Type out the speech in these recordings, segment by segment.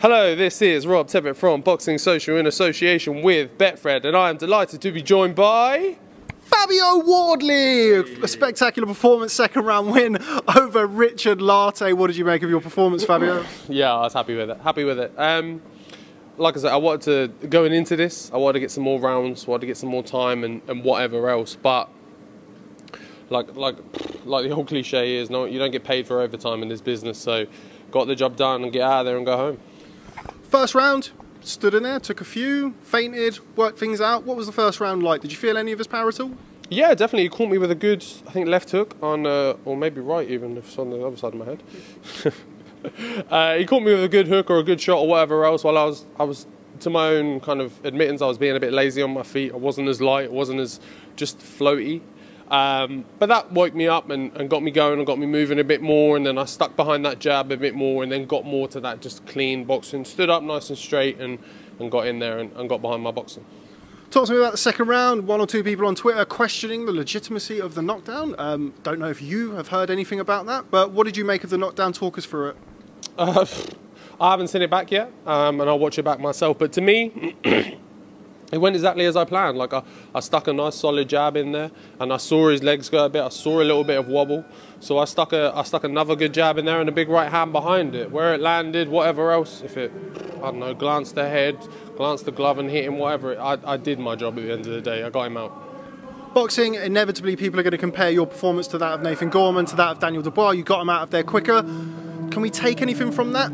Hello, this is Rob Tebbett from Boxing Social in association with Betfred, and I am delighted to be joined by. Fabio Wardley, a spectacular performance, second round win over Richard Lartey. What did you make of your performance, Fabio? Yeah, I was happy with it. Happy with it. Um, like I said, I wanted to going into this. I wanted to get some more rounds, wanted to get some more time, and, and whatever else. But like like like the old cliche is, no, you don't get paid for overtime in this business. So, got the job done and get out of there and go home. First round, stood in there, took a few, feinted, worked things out. What was the first round like? Did you feel any of his power at all? Yeah, definitely. He caught me with a good, I think, left hook on, uh, or maybe right even, if it's on the other side of my head. uh, he caught me with a good hook or a good shot or whatever else. While I was, I was to my own kind of admittance, I was being a bit lazy on my feet. I wasn't as light. I wasn't as just floaty. Um, but that woke me up and, and, got me going and got me moving a bit more. And then I stuck behind that jab a bit more and then got more to that just clean boxing. Stood up nice and straight and, and got in there and, and got behind my boxing. Talk to me about the second round. One or two people on Twitter questioning the legitimacy of the knockdown. Um, don't know if you have heard anything about that, but what did you make of the knockdown? Talk us through it. Uh, I haven't seen it back yet, um, and I'll watch it back myself. But to me, it went exactly as I planned. Like I, I stuck a nice solid jab in there, and I saw his legs go a bit. I saw a little bit of wobble, so I stuck a I stuck another good jab in there and a big right hand behind it. Where it landed, whatever else, if it I don't know, glanced ahead, glanced the glove and hit him, whatever. I, I did my job at the end of the day. I got him out. Boxing, inevitably, people are going to compare your performance to that of Nathan Gorman, to that of Daniel Dubois. You got him out of there quicker. Can we take anything from that?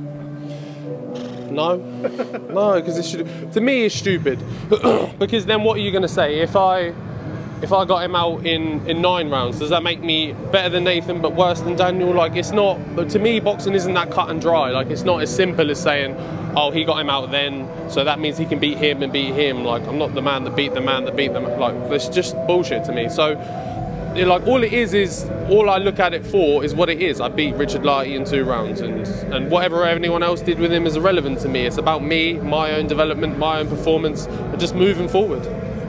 No, no, because it should to me it's stupid. because then what are you going to say if I if I got him out in, in nine rounds, does that make me better than Nathan but worse than Daniel? Like it's not. To me, boxing isn't that cut and dry. Like it's not as simple as saying, oh, he got him out then, so that means he can beat him and beat him. Like I'm not the man that beat the man that beat them. Like it's just bullshit to me. So like all it is is all I look at it for is what it is. I beat Richard Lartey in two rounds, and and whatever anyone else did with him is irrelevant to me. It's about me, my own development, my own performance, and just moving forward.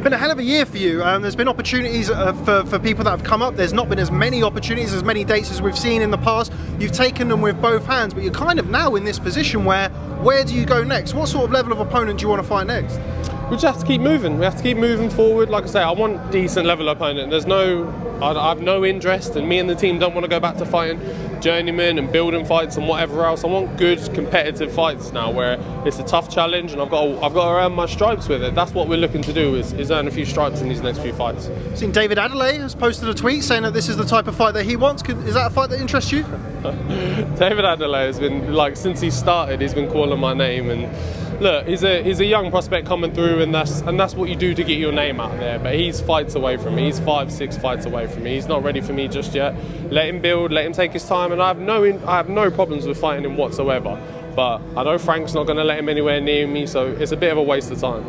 Been a hell of a year for you. Um, there's been opportunities uh, for, for people that have come up. There's not been as many opportunities, as many dates as we've seen in the past. You've taken them with both hands, but you're kind of now in this position where where do you go next? What sort of level of opponent do you want to fight next? We just have to keep moving. We have to keep moving forward. Like I say, I want decent level opponent. There's no, I, have no interest, and me and the team don't want to go back to fighting journeyman and building fights and whatever else. I want good competitive fights now, where it's a tough challenge, and I've got, to, I've got to earn my stripes with it. That's what we're looking to do is, is earn a few stripes in these next few fights. I've seen David Adeleye has posted a tweet saying that this is the type of fight that he wants. Is that a fight that interests you? David Adeleye has been like since he started, he's been calling my name and look, he's a he's a young prospect coming through, and that's and that's what you do to get your name out there. But he's fights away from me. He's five, six fights away from me. He's not ready for me just yet. Let him build. Let him take his time, and I have no I have no problems with fighting him whatsoever. But I know Frank's not going to let him anywhere near me, so it's a bit of a waste of time.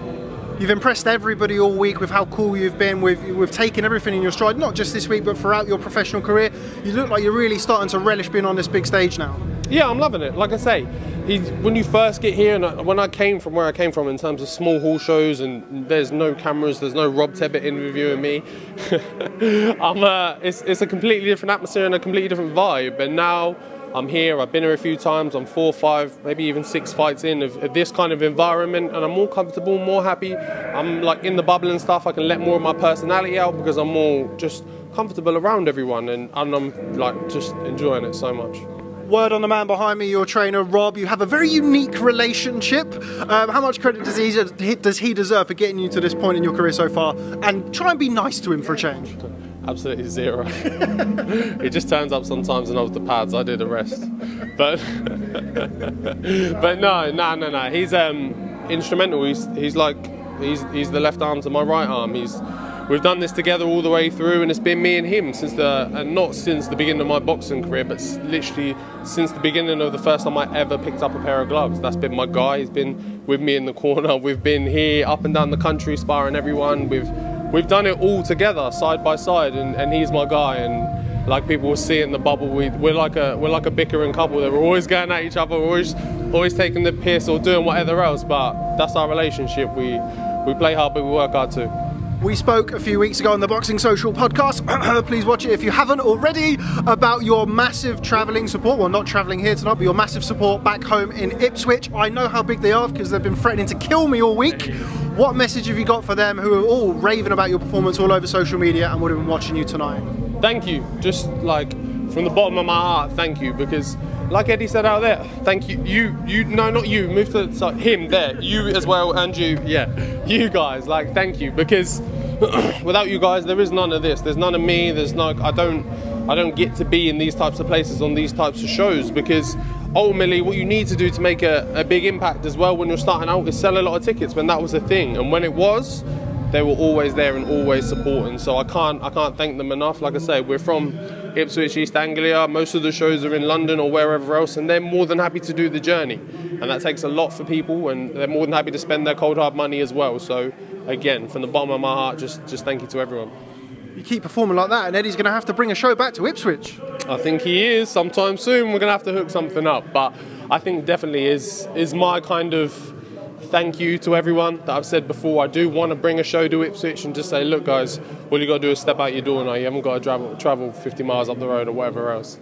You've impressed everybody all week with how cool you've been. With we've taken everything in your stride, not just this week, but throughout your professional career. You look like you're really starting to relish being on this big stage now. Yeah, I'm loving it. Like I say, when you first get here, and when I came from where I came from in terms of small hall shows, and there's no cameras, there's no Rob Tebbett interviewing me. I'm, uh, it's, it's a completely different atmosphere and a completely different vibe. And now I'm here. I've been here a few times. I'm four, five, maybe even six fights in of, of, this kind of environment, and I'm more comfortable, more happy. I'm like in the bubble and stuff. I can let more of my personality out because I'm more just comfortable around everyone, and, and I'm like just enjoying it so much word on the man behind me, your trainer Rob. You have a very unique relationship. Um, how much credit does he, does he deserve for getting you to this point in your career so far? And try and be nice to him for a change. Absolutely zero. he just turns up sometimes and holds the pads. I do the rest. But but no, no, no, no. He's um, instrumental. He's he's like he's he's the left arm to my right arm. He's we've done this together all the way through, and it's been me and him since the, and not since the beginning of my boxing career, but literally since the beginning of the first time I ever picked up a pair of gloves. That's been my guy. He's been with me in the corner. We've been here up and down the country sparring everyone. We've we've done it all together, side by side, and, and he's my guy. And like people will see in the bubble, we, we're like a we're like a bickering couple. That we're always going at each other, we're always always taking the piss or doing whatever else. But that's our relationship. We we play hard, but we work hard too. We spoke a few weeks ago on the Boxing Social podcast. Please watch it if you haven't already about your massive travelling support. Well, not travelling here tonight, but your massive support back home in Ipswich. I know how big they are because they've been threatening to kill me all week. What message have you got for them who are all raving about your performance all over social media and would have been watching you tonight? Thank you. Just like from the bottom of my heart, thank you because like Eddie said out there, thank you. You, you, no, not you. Move to so, him there. You as well, and you. Yeah, you guys. Like, thank you because without you guys, there is none of this. There's none of me. There's no. I don't. I don't get to be in these types of places on these types of shows because ultimately what you need to do to make a, a big impact as well when you're starting out is sell a lot of tickets when that was a thing and when it was they were always there and always supporting. So I can't I can't thank them enough. Like I say, we're from Ipswich, East Anglia. Most of the shows are in London or wherever else, and they're more than happy to do the journey. And that takes a lot for people, and they're more than happy to spend their cold hard money as well. So again, from the bottom of my heart, just just thank you to everyone. You keep performing like that, and Eddie's going to have to bring a show back to Ipswich. I think he is. Sometime soon, we're going to have to hook something up. But I think definitely is is my kind of thank you to everyone that I've said before. I do want to bring a show to Ipswich and just say, look, guys, all you got to do is step out your door now. You haven't got to travel, travel 50 miles up the road or whatever else.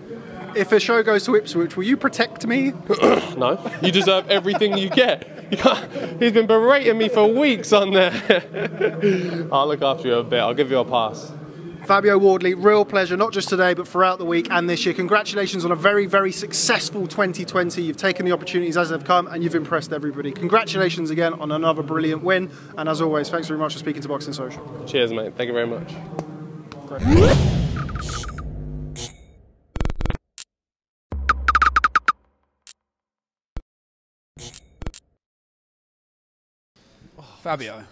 If a show goes to Ipswich, will you protect me? no, you deserve everything you get. He's been berating me for weeks on there. I'll look after you a bit. I'll give you a pass. Fabio Wardley, real pleasure, not just today, but throughout the week and this year. Congratulations on a very, very successful 2020. You've taken the opportunities as they've come and you've impressed everybody. Congratulations again on another brilliant win. And as always, thanks very much for speaking to Boxing Social. Cheers, mate. Thank you very much. Fabio.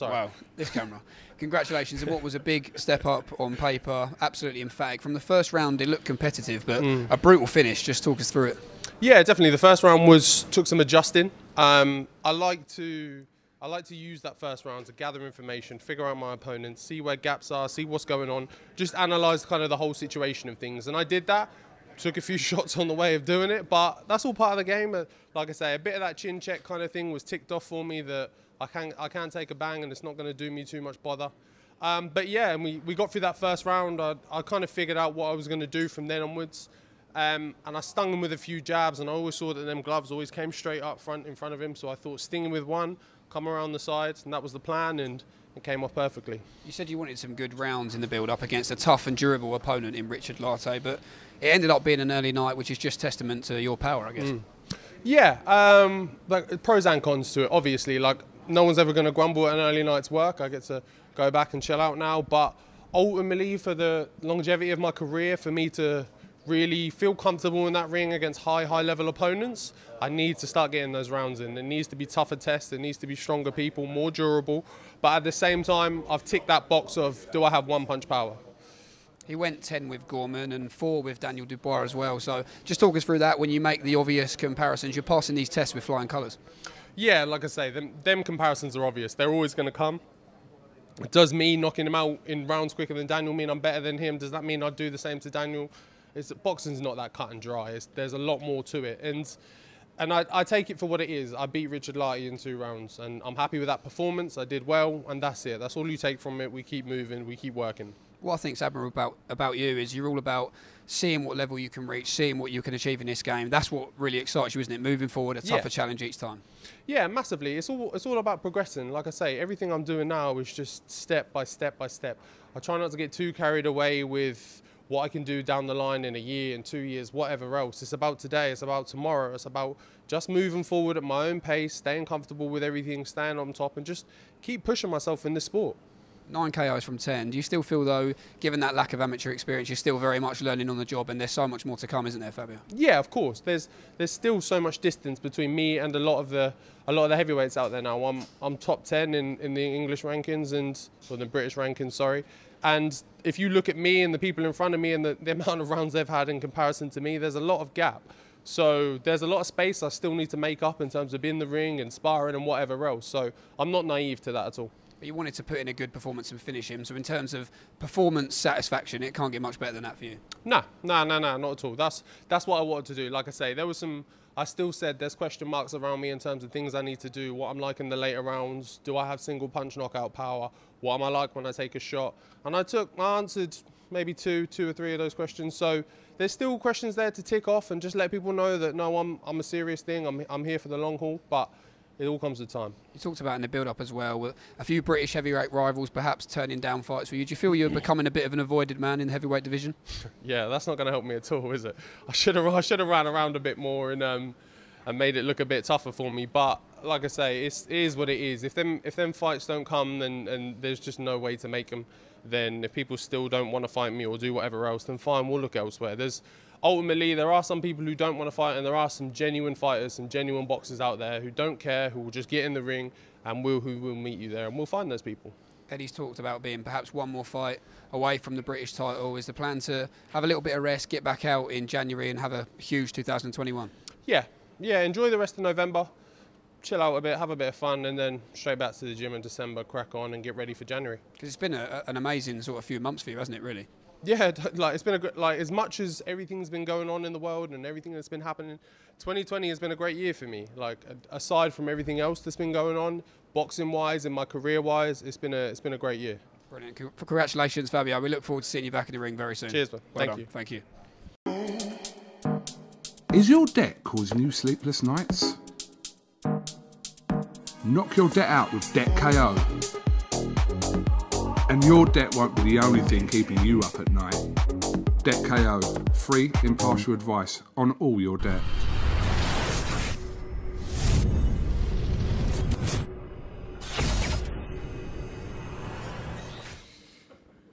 Sorry. Wow, this camera. Congratulations on what was a big step up on paper, absolutely emphatic. From the first round, it looked competitive, but Mm. a brutal finish. Just talk us through it. Yeah, definitely. The first round was took some adjusting. Um, I like to I like to use that first round to gather information, figure out my opponent, see where gaps are, see what's going on, just analyze kind of the whole situation of things. And I did that. Took a few shots on the way of doing it, but that's all part of the game. Like I say, a bit of that chin check kind of thing was ticked off for me that I can I can take a bang and it's not going to do me too much bother. Um, but yeah, and we, we got through that first round. I, I kind of figured out what I was going to do from then onwards. Um, and I stung him with a few jabs, and I always saw that them gloves always came straight up front in front of him. So I thought stinging with one, come around the sides, and that was the plan, and it came off perfectly. You said you wanted some good rounds in the build up against a tough and durable opponent in Richard Lartey, but it ended up being an early night, which is just testament to your power, I guess. Mm. Yeah, um, like pros and cons to it. Obviously, like no one's ever going to grumble at an early night's work. I get to go back and chill out now. But ultimately, for the longevity of my career, for me to really feel comfortable in that ring against high, high level opponents, I need to start getting those rounds in. It needs to be tougher tests. It needs to be stronger people, more durable. But at the same time, I've ticked that box of do I have one punch power? He went 10 with Gorman and 4 with Daniel Dubois as well. So just talk us through that when you make the obvious comparisons. You're passing these tests with flying colours. Yeah, like I say, them, them comparisons are obvious. They're always going to come. Does me knocking him out in rounds quicker than Daniel mean I'm better than him? Does that mean I'd do the same to Daniel? It's, boxing's not that cut and dry. It's, there's a lot more to it. And and I, I take it for what it is. I beat Richard Lartey in two rounds, and I'm happy with that performance. I did well, and that's it. That's all you take from it. We keep moving, we keep working. What I think's admirable about, about you is you're all about seeing what level you can reach, seeing what you can achieve in this game. That's what really excites you, isn't it? Moving forward, a Yeah. tougher challenge each time. Yeah, massively. It's all it's all about progressing. Like I say, everything I'm doing now is just step by step by step. I try not to get too carried away with what I can do down the line in a year, in two years, whatever else. It's about today. It's about tomorrow. It's about just moving forward at my own pace, staying comfortable with everything, staying on top, and just keep pushing myself in this sport. Nine KOs from 10. Do you still feel, though, given that lack of amateur experience, you're still very much learning on the job and there's so much more to come, isn't there, Fabio? Yeah, of course. There's there's still so much distance between me and a lot of the a lot of the heavyweights out there now. I'm I'm top ten in, in the English rankings and or the British rankings, sorry. And if you look at me and the people in front of me and the, the amount of rounds they've had in comparison to me, there's a lot of gap. So there's a lot of space I still need to make up in terms of being in the ring and sparring and whatever else. So I'm not naive to that at all. But you wanted to put in a good performance and finish him. So in terms of performance satisfaction, it can't get much better than that for you. No, no, no, no, not at all. That's that's what I wanted to do. Like I say, there was some. I still said there's question marks around me in terms of things I need to do. What I'm like in the later rounds. Do I have single punch knockout power? What am I like when I take a shot? And I took, I answered maybe two, two or three of those questions. So there's still questions there to tick off and just let people know that no, I'm, I'm a serious thing. I'm, I'm here for the long haul. But it all comes with time. You talked about in the build-up as well, a few British heavyweight rivals perhaps turning down fights for you. Do you feel you're becoming a bit of an avoided man in the heavyweight division? yeah, that's not going to help me at all, is it? I should have I should have ran around a bit more and um, and made it look a bit tougher for me. But like I say, it's, it is what it is. If them if them fights don't come, then and there's just no way to make them. Then if people still don't want to fight me or do whatever else, then fine, we'll look elsewhere. There's ultimately there are some people who don't want to fight, and there are some genuine fighters, some genuine boxers out there who don't care, who will just get in the ring and will who will meet you there, and we'll find those people. Eddie's talked about being perhaps one more fight away from the British title. Is the plan to have a little bit of rest, get back out in January, and have a huge 2021? Yeah, yeah. Enjoy the rest of November, chill out a bit, have a bit of fun, and then straight back to the gym in December, crack on, and get ready for January. Because it's been a, an amazing sort of few months for you, hasn't it? Really yeah, like it's been a good, like as much as everything's been going on in the world and everything that's been happening, 2020 has been a great year for me. Like aside from everything else that's been going on, boxing wise and my career wise, it's been a it's been a great year. Brilliant. Congratulations, Fabio. We look forward to seeing you back in the ring very soon. Cheers, man. Well Thank done. you. Thank you. Is your debt causing you sleepless nights? Knock your debt out with Debt KO. And your debt won't be the only thing keeping you up at night. Debt KO, free, impartial advice on all your debt.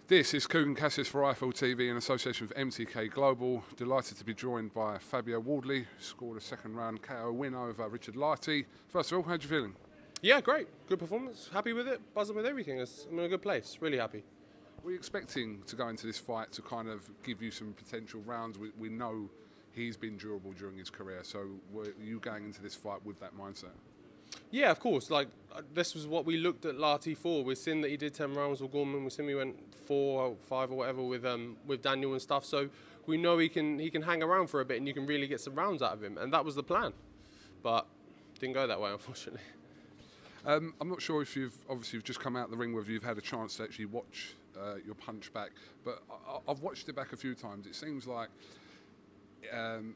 This is Kugan Cassius for IFL TV in association with MTK Global. Delighted to be joined by Fabio Wardley, scored a second round KO win over Richard Lartey. First of all, how are you feeling? Yeah, great. Good performance. Happy with it. Buzzing with everything. I'm in a good place. Really happy. Were you expecting to go into this fight to kind of give you some potential rounds? We, we know he's been durable during his career, so were you going into this fight with that mindset? Yeah, of course. Like uh, this was what we looked at Lartey for. We've seen that he did ten rounds with Gorman. We've seen he went four, or five, or whatever with um, with Daniel and stuff. So we know he can he can hang around for a bit, and you can really get some rounds out of him. And that was the plan, but didn't go that way, unfortunately. Um, I'm not sure if you've obviously you've just come out of the ring whether you've had a chance to actually watch uh, your punch back, but I, have watched it back a few times. It seems like um,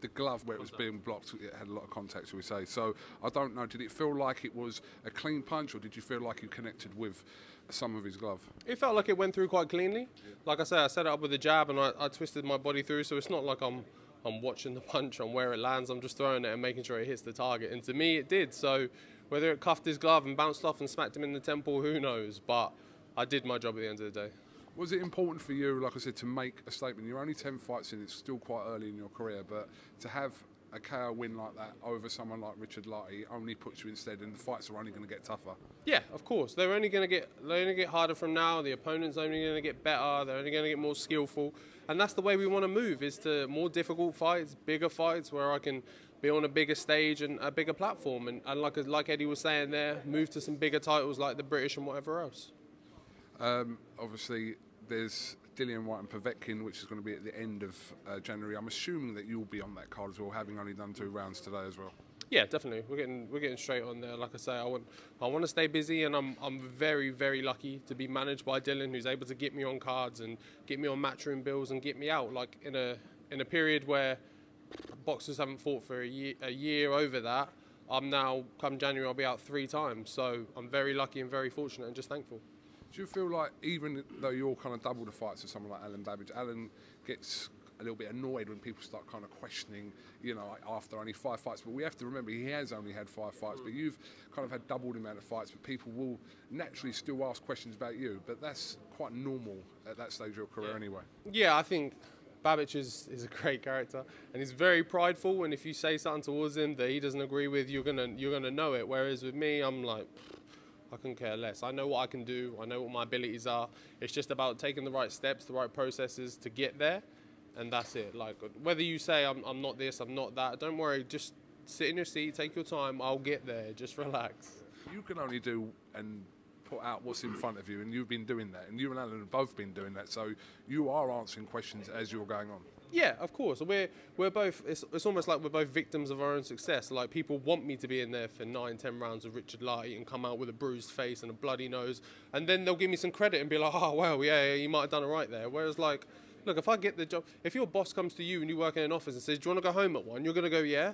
the glove where it was being blocked it had a lot of contact, shall we say? So I don't know. Did it feel like it was a clean punch, or did you feel like you connected with some of his glove? It felt like it went through quite cleanly. Yeah. Like I said, I set it up with a jab and I, I twisted my body through, so it's not like I'm I'm watching the punch on where it lands. I'm just throwing it and making sure it hits the target. And to me, it did. So whether it cuffed his glove and bounced off and smacked him in the temple, who knows? But I did my job at the end of the day. Was it important for you, like I said, to make a statement? You're only 10 fights in, it's still quite early in your career, but to have a KO win like that over someone like Richard Lartey only puts you instead, and the fights are only going to get tougher. Yeah, of course. They're only going to get they're only get harder from now. The opponent's only going to get better. They're only going to get more skillful, and that's the way we want to move: is to more difficult fights, bigger fights, where I can be on a bigger stage and a bigger platform. And, and like like Eddie was saying there, move to some bigger titles like the British and whatever else. Um, obviously, there's Dillian Whyte and Povetkin, which is going to be at the end of uh, January. I'm assuming that you'll be on that card as well, having only done two rounds today as well. Yeah, definitely. We're getting we're getting straight on there. Like I say, I want I want to stay busy, and I'm I'm very very lucky to be managed by Dillian, who's able to get me on cards and get me on matchroom bills and get me out. Like in a in a period where boxers haven't fought for a year, a year over that. I'm now, come January, I'll be out three times. So I'm very lucky and very fortunate and just thankful. Do you feel like, even though you're kind of double the fights of someone like Alen Babic, Alen gets a little bit annoyed when people start kind of questioning, you know, after only five fights. But we have to remember he has only had five fights, but you've kind of had double the amount of fights. But people will naturally still ask questions about you. But that's quite normal at that stage of your career, yeah. anyway. Yeah, I think Babic is, is a great character and he's very prideful. And if you say something towards him that he doesn't agree with, you're gonna you're gonna know it. Whereas with me, I'm like. I can care less. I know what I can do. I know what my abilities are. It's just about taking the right steps, the right processes to get there, and that's it. Like whether you say I'm, I'm not this, I'm not that. Don't worry. Just sit in your seat, take your time. I'll get there. Just relax. You can only do and put out what's in front of you, and you've been doing that, and you and Alen have both been doing that. So you are answering questions as you're going on. Yeah, of course. We're we're both. It's, it's almost like we're both victims of our own success. Like people want me to be in there for nine, ten rounds of Richard Lartey and come out with a bruised face and a bloody nose, and then they'll give me some credit and be like, "Oh well, yeah, yeah you might have done it right there." Whereas like, look, if I get the job, if your boss comes to you and you work in an office and says, "Do you want to go home at one?" You're gonna go, "Yeah."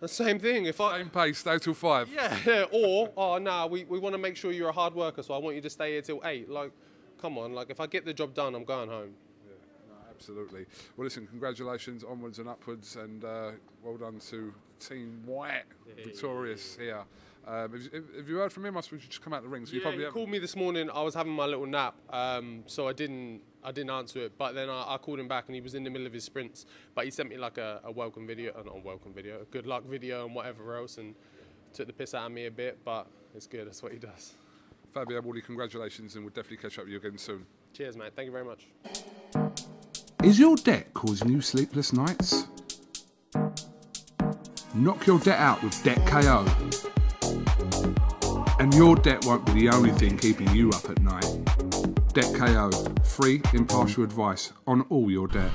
The same thing. If I Same pace, stay till five. yeah, yeah. Or, oh, nah, we, we want to make sure you're a hard worker, so I want you to stay here till eight. Like, come on. Like, if I get the job done, I'm going home. No, absolutely. Well, listen, congratulations, onwards and upwards, and uh, well done to Team Whyte, victorious here. Um, have, you- have you heard from him? I suppose you just come out the ring, so you probably he haven't. called me this morning. I was having my little nap, um, so I didn't I didn't answer it. But then I, I called him back, and he was in the middle of his sprints. But he sent me like a, a welcome video, uh, not a welcome video, a good luck video, and whatever else, and took the piss out of me a bit. But it's good. That's what he does. Fabio Abaldi, congratulations, and we'll definitely catch up with you again soon. Cheers, mate. Thank you very much. Is your debt causing you sleepless nights? Knock your debt out with Debt KO. And your debt won't be the only thing keeping you up at night. Debt KO, free, impartial advice on all your debt.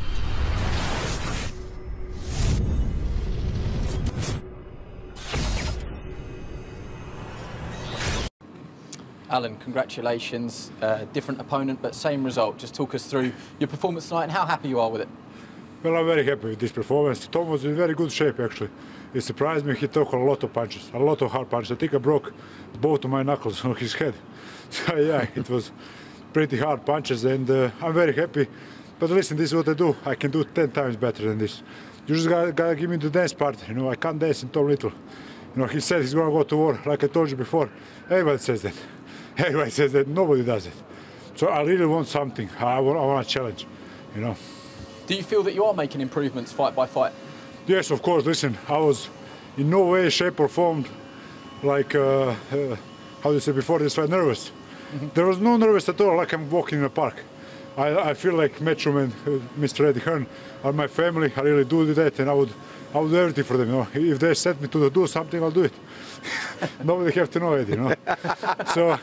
Alen, congratulations. Uh, different opponent, but same result. Just talk us through your performance tonight and how happy you are with it. Well, I'm very happy with this performance. Tom was in very good shape actually. It surprised me. He took a lot of punches, a lot of hard punches. I think I broke both of my knuckles on his head. So yeah, it was pretty hard punches, and uh, I'm very happy. But listen, this is what I do. I can do ten times better than this. You just gotta, gotta give me the dance part. You know, I can't dance in Tom Little. You know, he said he's gonna go to war, like I told you before. Everybody says that. Everybody says that. Nobody does it. So I really want something. I want, I want a challenge. You know. Do you feel that you are making improvements fight by fight? Yes, of course. Listen, I was in no way, shape, or form like uh, uh, how do you say before this fight nervous. There was no nervous at all, like I'm walking in a park. I, I feel like Matchroom, uh, Mr. Eddie Hearn, are my family. I really do that, and I would I would do everything for them. You know, if they set me to do something, I'll do it. Nobody have to know it, you know. so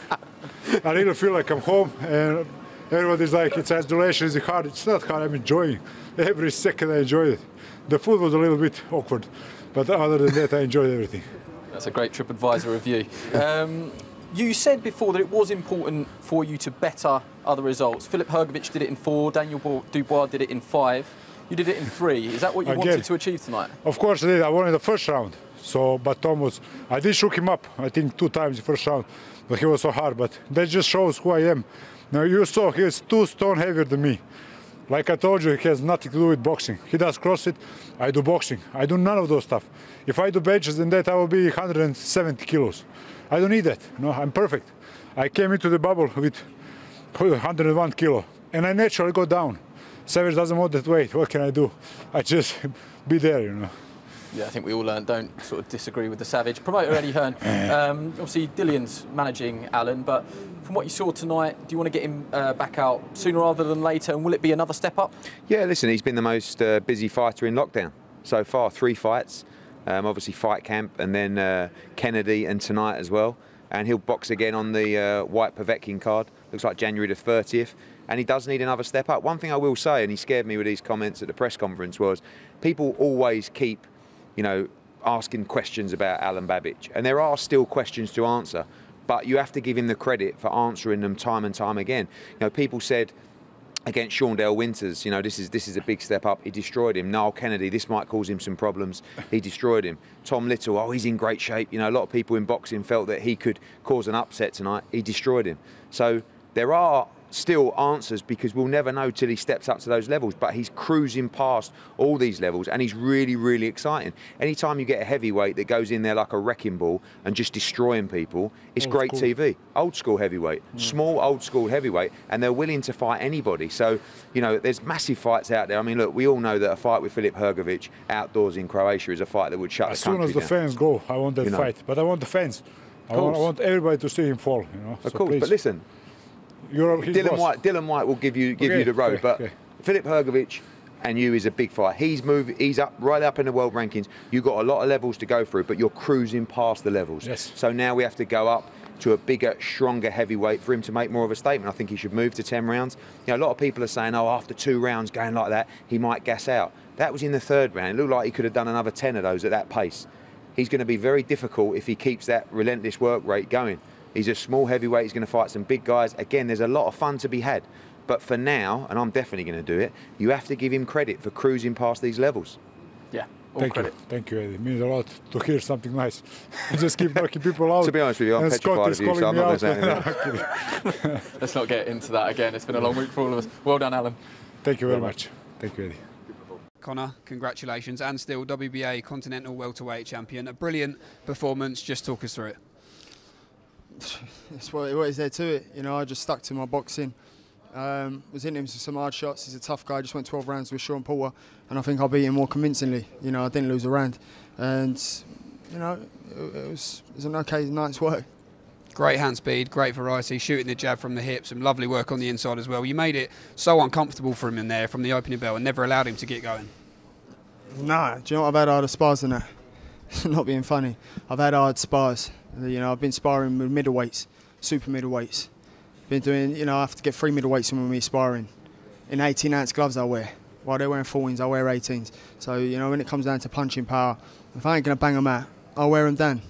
I really feel like I'm home, and everybody's like, "It's isolation, it's hard." It's not hard. I'm enjoying every second. I enjoyed it. The food was a little bit awkward, but other than that, I enjoyed everything. That's a great TripAdvisor review. Um, you said before that it was important for you to better other results. Filip Hrgovic did it in four, Daniel Dubois did it in five. You did it in three. Is that what you Again. wanted to achieve tonight? Of course, I did. I won in the first round. So, but Tom was, I did shook him up. I think two times the first round, but he was so hard. But that just shows who I am. Now you saw he is two stone heavier than me. Like I told you, he has nothing to do with boxing. He does CrossFit. I do boxing. I do none of those stuff. If I do benches and that, I will be 170 kilos. I don't need that. No, I'm perfect. I came into the bubble with 101 kilo, and I naturally go down. Savage doesn't want that weight. What can I do? I just be there, you know. Yeah, I think we all uh, don't sort of disagree with the Savage. Promoter Eddie Hearn, um, obviously Dillian's managing Alen, but from what you saw tonight, do you want to get him uh, back out sooner rather than later? And will it be another step up? Yeah, listen, he's been the most uh, busy fighter in lockdown so far. Three fights, um, obviously fight camp, and then uh, Kennedy and tonight as well. And he'll box again on the uh, Whyte Povetkin card. Looks like January the 30th. And he does need another step up. One thing I will say, and he scared me with these comments at the press conference, was people always keep, you know, asking questions about Alen Babic. And there are still questions to answer. But you have to give him the credit for answering them time and time again. You know, people said, against Shawndell Winters. You know, this is this is a big step up. He destroyed him. Niall Kennedy, this might cause him some problems. He destroyed him. Tom Little, oh, he's in great shape. You know, a lot of people in boxing felt that he could cause an upset tonight. He destroyed him. So there are still answers because we'll never know till he steps up to those levels. But he's cruising past all these levels and he's really, really exciting. Anytime you get a heavyweight that goes in there like a wrecking ball and just destroying people, it's Old great school. TV. Old school heavyweight, mm. small old school heavyweight, and they're willing to fight anybody. So, you know, there's massive fights out there. I mean, look, we all know that a fight with Filip Hrgovic outdoors in Croatia is a fight that would shut down. As the soon country as the down. fans go, I want that You know. fight. But I want the fans. I want, I want everybody to see him fall. You know. of so course, please, but listen, you're his Dillian boss. Whyte, Dillian Whyte will give you give Okay, you the road, okay, but okay. Filip Hrgovic and you is a big fight. He's moved, he's up right up in the world rankings. You've got a lot of levels to go through, but you're cruising past the levels. Yes. So now we have to go up to a bigger, stronger heavyweight for him to make more of a statement. I think he should move to 10 rounds. You know, a lot of people are saying, oh, after two rounds going like that, he might gas out. That was in the third round. It looked like he could have done another 10 of those at that pace. He's going to be very difficult if he keeps that relentless work rate going. He's a small heavyweight. He's going to fight some big guys. Again, there's a lot of fun to be had. But for now, and I'm definitely going to do it, you have to give him credit for cruising past these levels. Yeah, all Thank credit. you, thank you, Eddie. It means a lot to hear something nice. Just keep knocking people out. To be honest with you, I'm and Scott petrified is of you, so calling I'm me not going to out. say anything. Let's not get into that again. It's been a long week for all of us. Well done, Alen. Thank you very much. Thank you, Eddie. Conor, congratulations, and still WBA Continental Welterweight Champion. A brilliant performance. Just talk us through it. It's what, what is there to it? You know, I just stuck to my boxing. Um, was hitting him with some hard shots. He's a tough guy. Just went 12 rounds with Shawn Porter, and I think I beat him more convincingly. You know, I didn't lose a round, and you know, it, it was it was an okay night's work. Great hand speed, great variety, shooting the jab from the hip, some lovely work on the inside as well. You made it so uncomfortable for him in there from the opening bell and never allowed him to get going. Nah, do you know what I've had harder spars than that? Not being funny, I've had hard spars. Uh, you know, I've been sparring with middleweights, super middleweights. Been doing, you know, I have to get three middleweights in with me sparring. In 18 ounce gloves I wear. While they're wearing 14s, I wear 18s. So, you know, when it comes down to punching power, if I ain't going to bang them out, I'll wear them down.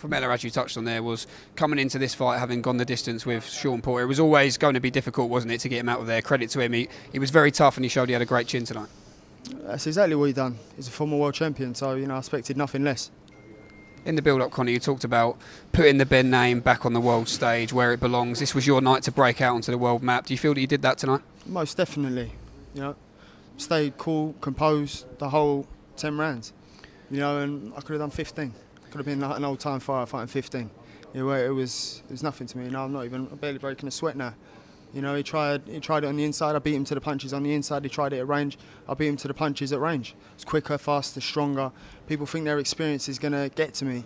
Formella, as you touched on there, was coming into this fight having gone the distance with Shawn Porter. It was always going to be difficult, wasn't it, to get him out of there? Credit to him. He, he was very tough and he showed he had a great chin tonight. That's exactly what he done. He's a former world champion, so, you know, I expected nothing less. In the build up, Conor, you talked about putting the Benn name back on the world stage where it belongs. This was your night to break out onto the world map. Do you feel that you did that tonight? Most definitely. You know, stayed cool, composed the whole 10 rounds. You know, and I could have done 15. Could have been like an old time fighter fighting 15. You know, it was it was nothing to me. You know, I'm not even I'm barely breaking a sweat now. You know, he tried he tried it on the inside. I beat him to the punches on the inside. He tried it at range. I beat him to the punches at range. It's quicker, faster, stronger. People think their experience is going to get to me.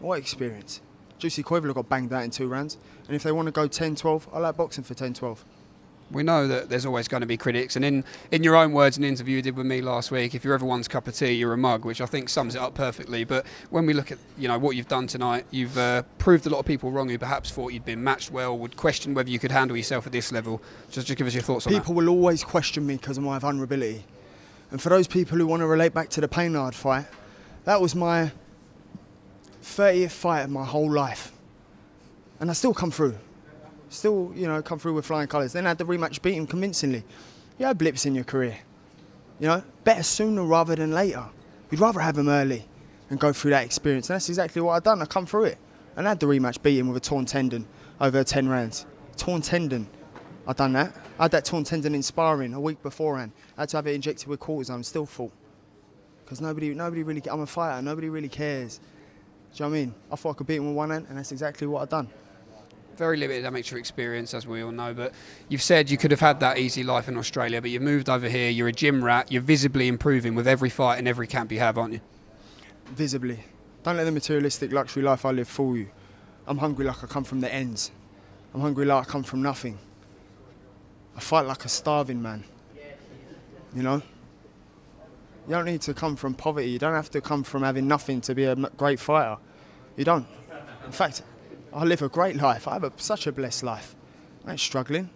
What experience? Juicy Quavler got banged out in two rounds. And if they want to go 10 12, I like boxing for 10 12. We know that there's always going to be critics, and in, in your own words, an interview you did with me last week, if you're everyone's cup of tea, you're a mug, which I think sums it up perfectly. But when we look at you know what you've done tonight, you've uh, proved a lot of people wrong who perhaps thought you'd been matched well, would question whether you could handle yourself at this level. Just, just give us your thoughts on that. People will always question me because of my vulnerability. And for those people who want to relate back to the Peynaud fight, that was my 30th fight of my whole life. And I still come through. Still, you know, come through with flying colours. Then had the rematch, beat him convincingly. You have blips in your career. You know, better sooner rather than later. You'd rather have them early and go through that experience. And that's exactly what I've done. I come through it. And I had the rematch, beat him with a torn tendon over 10 rounds. Torn tendon. I done that. I had that torn tendon in sparring a week beforehand. I had to have it injected with cortisone. Still fought because nobody, nobody really. I'm a fighter. Nobody really cares. Do you know what I mean? I thought I could beat him with one hand, and that's exactly what I've done. Very limited amateur experience, as we all know. But you've said you could have had that easy life in Australia, but you've moved over here. You're a gym rat. You're visibly improving with every fight and every camp you have, aren't you? Visibly. Don't let the materialistic luxury life I live fool you. I'm hungry like I come from the ends. I'm hungry like I come from nothing. I fight like a starving man. You know? You don't need to come from poverty. You don't have to come from having nothing to be a great fighter. You don't. In fact, I live a great life. I have a, such a blessed life. I ain't struggling.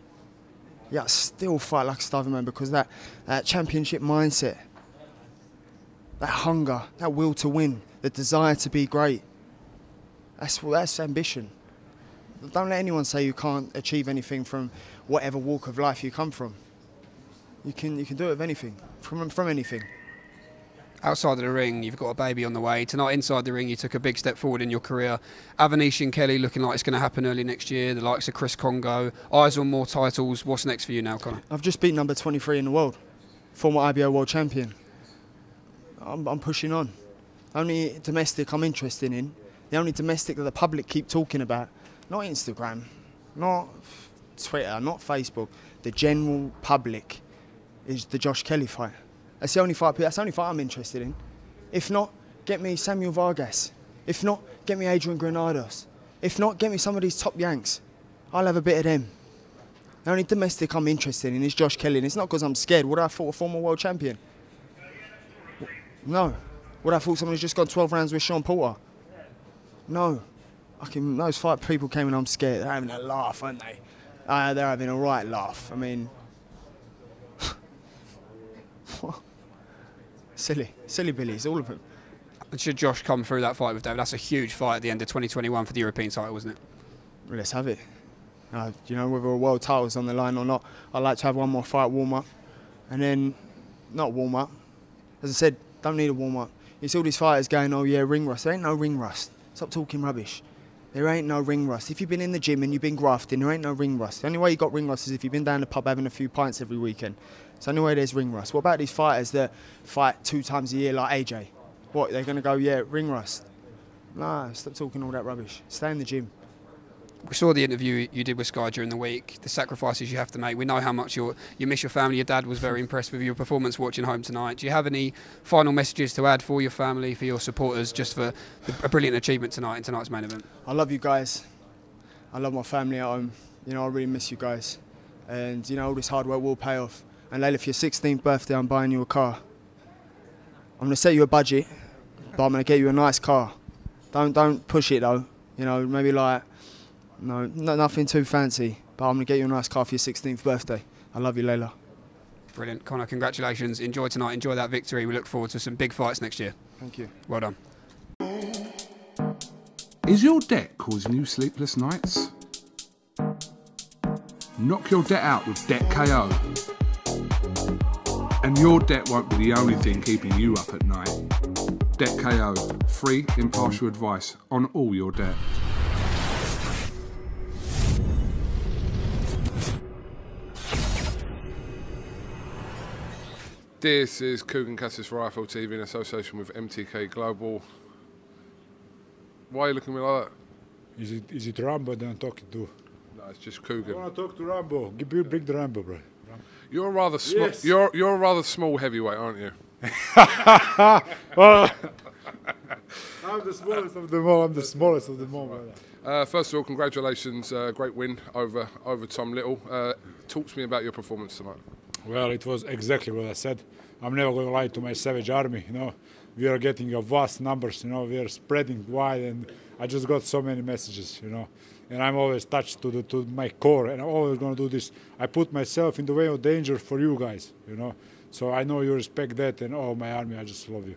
Yeah, I still fight like a starving man because that, that championship mindset, that hunger, that will to win, the desire to be great. That's that's ambition. Don't let anyone say you can't achieve anything from whatever walk of life you come from. You can you can do it with anything, from from anything. Outside of the ring, you've got a baby on the way. Tonight, inside the ring, you took a big step forward in your career. Avanesyan and Kelly looking like it's going to happen early next year. The likes of Chris Kongo, eyes on more titles. What's next for you now, Conor? I've just beat number 23 in the world, former IBO world champion. I'm, I'm pushing on. Only domestic I'm interested in, the only domestic that the public keep talking about, not Instagram, not Twitter, not Facebook, the general public, is the Josh Kelly fight. That's the only fight. That's the only fight I'm interested in. If not, get me Samuel Vargas. If not, get me Adrian Granados. If not, get me some of these top Yanks. I'll have a bit of them. The only domestic I'm interested in is Josh Kelly, and it's not because I'm scared. Would I have fought a former world champion? No. Would I have fought someone who's just gone 12 rounds with Shawn Porter? No. fucking those fight people came and I'm scared. They're having a laugh, aren't they? Uh, they're having a right laugh. I mean, silly, silly billies, all of them. Should Josh come through that fight with David, that's a huge fight at the end of 2021 for the European title, wasn't it? Well, let's have it. Uh, you know, whether a world title's on the line or not, I'd like to have one more fight warm up, and then not warm up. As I said, don't need a warm up. See all these fighters going, oh yeah, ring rust. There ain't no ring rust. Stop talking rubbish. There ain't no ring rust. If you've been in the gym and you've been grafting, there ain't no ring rust. The only way you got ring rust is if you've been down the pub having a few pints every weekend. It's the only way there's ring rust. What about these fighters that fight two times a year like AJ? What, they're going to go, yeah, ring rust? Nah, stop talking all that rubbish. Stay in the gym. We saw the interview you did with Sky during the week, the sacrifices you have to make. We know how much you you miss your family. Your dad was very impressed with your performance watching home tonight. Do you have any final messages to add for your family, for your supporters, just for the, a brilliant achievement tonight in tonight's main event? I love you guys. I love my family at home. You know, I really miss you guys. And, you know, all this hard work will pay off. And Layla, for your 16th birthday, I'm buying you a car. I'm going to set you a budget, but I'm going to get you a nice car. Don't don't push it though. You know, maybe like no, no nothing too fancy. But I'm going to get you a nice car for your 16th birthday. I love you, Layla. Brilliant, Conor, Congratulations. Enjoy tonight. Enjoy that victory. We look forward to some big fights next year. Thank you. Well done. Is your debt causing you sleepless nights? Knock your debt out with Debt KO. And your debt won't be the only thing keeping you up at night. Debt KO, free, impartial advice on all your debt. This is Kugan Cassius for IFL TV in association with MTK Global. Why are you looking at me like that? Is it is it Rambo that I'm talking to? No, it's just Kugan. I Kugan. want to talk to Rambo. Give me bring the Rambo, bro. You're a rather small. Yes. You're you're a rather small heavyweight, aren't you? Oh. I'm the smallest of them all. I'm the smallest of them all. brother. Uh, first of all, congratulations! Uh, great win over over Tom Little. Uh, talk to me about your performance tonight. Well, it was exactly what I said. I'm never going to lie to my savage army. You know, we are getting a vast numbers. You know, we are spreading wide, and I just got so many messages. You know, and I'm always touched to the to my core, and I'm always going to do this. I put myself in the way of danger for you guys. You know, so I know you respect that, and oh, my army, I just love you.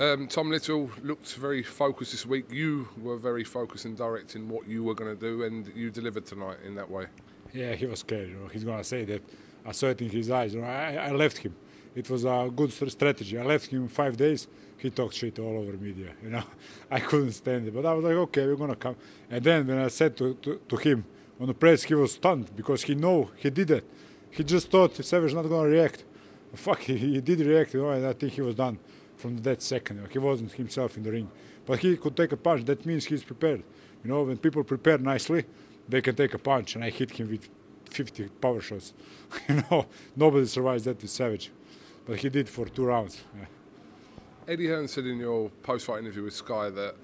Um, Tom Little looked very focused this week. You were very focused and direct in what you were going to do, and you delivered tonight in that way. Yeah, he was scared. You know, he's gonna say that. I saw it in his eyes. You know, I, I left him. It was a good strategy. I left him five days. He talked shit all over media. You know, I couldn't stand it. But I was like, okay, we're gonna come. And then when I said to, to, to him on the press, he was stunned because he know he did it. He just thought Savage not gonna react. Fuck, he, he did react. You know, and I think he was done from that second. You know, he wasn't himself in the ring, but he could take a punch. That means he's prepared. You know, when people prepare nicely, they can take a punch. And I hit him with 50 power shots. you know, nobody survives that with Savage, but he did for two rounds. Yeah. Eddie Hearn said in your post-fight interview with Sky that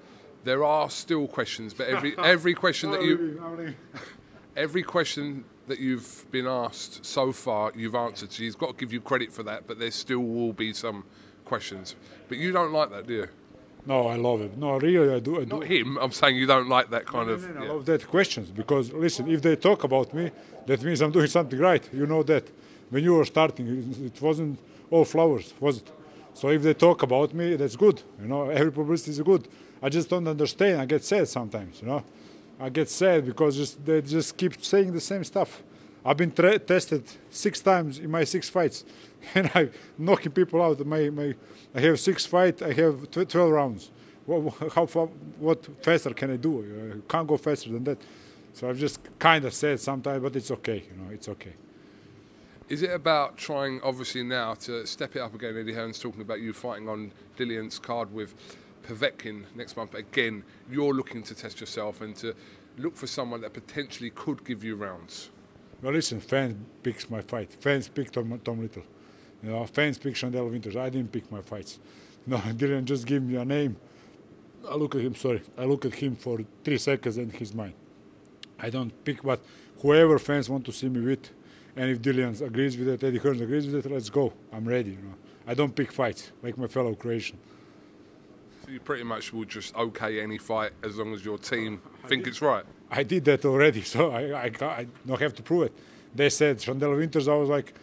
there are still questions, but every every question that you every question that you've been asked so far, you've answered. So he's got to give you credit for that, but there still will be some questions. But you don't like that, do you? No, I love it. No, really, I do. I do. Not him. I'm saying you don't like that kind of. I yeah. love that questions because listen, if they talk about me, that means I'm doing something right. You know that. When you were starting, it- it wasn't all flowers, was it? So if they talk about me, that's good. You know, every publicity is good. I just don't understand. I get sad sometimes. You know, I get sad because just they just keep saying the same stuff. I've been tra- tested six times in my six fights, and I'm knocking people out. My, my, I have six fights. I have tw- twelve rounds. What, how far, what faster can I do? I can't go faster than that. So I've just kind of said sometimes, but it's okay. You know, it's okay. Is it about trying, obviously, now to step it up again? Eddie Hearn's talking about you fighting on Dillian's card with Povetkin next month. Again, you're looking to test yourself and to look for someone that potentially could give you rounds. Well, listen, fans picks my fight. Fans pick Tom, Tom Little. You know, fans pick Shawndell Winters. I didn't pick my fights. No, Dillian just give me a name. I look at him. Sorry, I look at him for three seconds and he's mine. I don't pick, but whoever fans want to see me with, and if Dillian agrees with it, Eddie Hearn agrees with it, let's go. I'm ready. You know, I don't pick fights like my fellow Croatian. You pretty much will just okay any fight as long as your team think it's right. I did that already, so I, I, I don't have to prove it. They said Shawndell Winters, I was like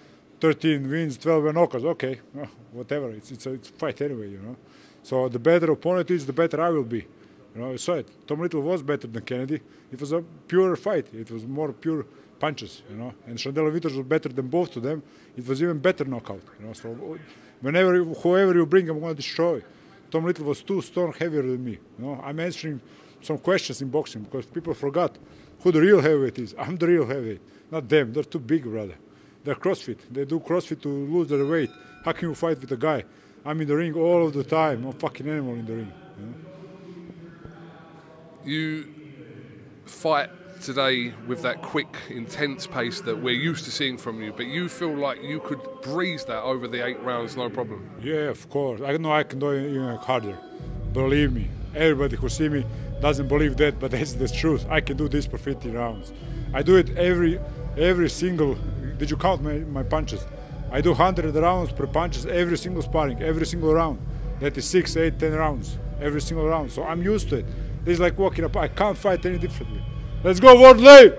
13 wins, 12 knockouts. Okay, well, whatever. It's, it's, a, it's a fight anyway, you know. So the better opponent is, the better I will be. You know, I saw it. Tom Little was better than Kennedy. It was a pure fight. It was more pure punches, you know. And Shawndell Winters was better than both of them. It was even better knockout, you know. So whenever, whoever you bring, I'm going to destroy. Tom Little was two stone heavier than me. You know, I'm answering some questions in boxing because people forgot who the real heavyweight is. I'm the real heavyweight, not them. They're too big, brother. They're CrossFit. They do CrossFit to lose their weight. How can you fight with a guy? I'm in the ring all of the time. I'm a fucking animal in the ring. You know? You fight today with that quick, intense pace that we're used to seeing from you, but you feel like you could breeze that over the eight rounds, no problem. Yeah, of course. I know I can do it even harder. Believe me. Everybody who see me doesn't believe that, but that's the truth. I can do this for 50 rounds. I do it every every single. Did you count my, my punches? I do 100 rounds per punches every single sparring, every single round. That is six, eight, ten rounds every single round. So I'm used to it. It's like walking up. I can't fight any differently. Let's go, Wardley!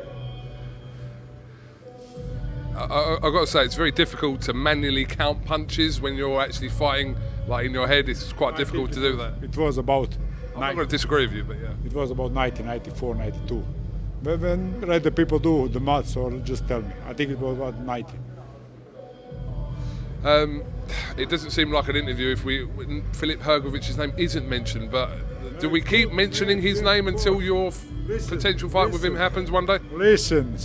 I, I've got to say, it's very difficult to manually count punches when you're actually fighting. Like in your head, it's quite difficult to do that. It was about. I'm not going to disagree with you, but yeah. It was about 1994, 92. But when let the people do the maths or just tell me. I think it was about 90. Um, it doesn't seem like an interview if we Filip Hrgovic's name isn't mentioned, but do we keep mentioning his name until your f- potential fight with him happens one day? Listen,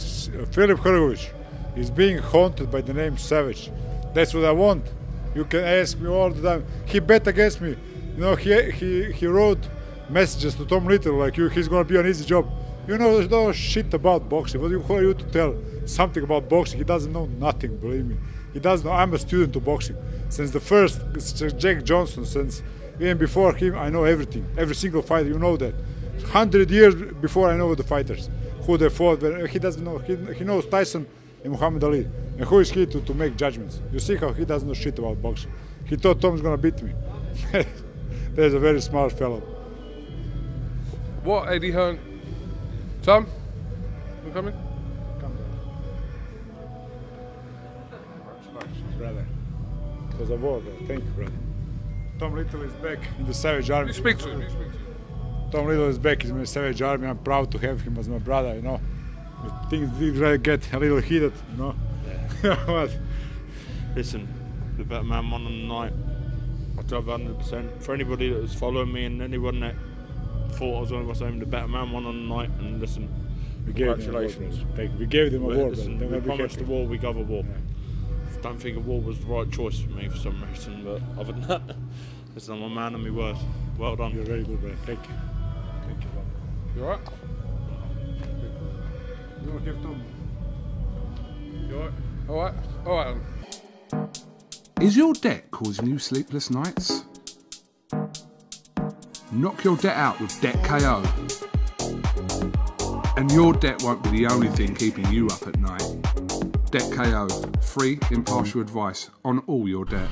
Filip Hrgovic is being haunted by the name Savage. That's what I want. You can ask me all the time. He bet against me. You know, he he, he wrote messages to Tom Little like you, he's gonna be an easy job. You know, there's no shit about boxing. What who are you to tell something about boxing? He doesn't know nothing. Believe me, he doesn't know. I'm a student of boxing since the first since Jack Johnson. Since even before him, I know everything. Every single fighter, you know that. Hundred years before I know the fighters who they fought. But uh, he doesn't know. He, he knows Tyson and Muhammad Ali. And who is he to, to make judgments? You see how he doesn't know shit about boxing. He thought Tom's gonna beat me. There's a very smart fellow. What, Eddie Hearn? Tom? You coming? Come. Brother. It was a war, though. Thank you, brother. Tom Little is back in the Savage Army. You speak to him. Speak to him. Tom Little is back in the Savage Army. I'm proud to have him as my brother, you know. But Things did get a little heated, you know. what? Listen, the better man won on the night. I drove 100%. For anybody that was following me and anyone that thought I was on saying the better man won on the night, and listen, We gave them a war, congratulations. Thank you. We gave them a war, listen, we They're promised happy. a war, we gave a war. I don't think a war was the right choice for me for some reason, but other than that, listen, I'm a man of my word. Well done. You're very good, brother. Thank you. Thank you, brother. You alright? You don't have Tom. You alright? Alright. Alright. um. Is your debt causing you sleepless nights? Knock your debt out with Debt KO. And your debt won't be the only thing keeping you up at night. Debt KO, free, impartial advice on all your debt.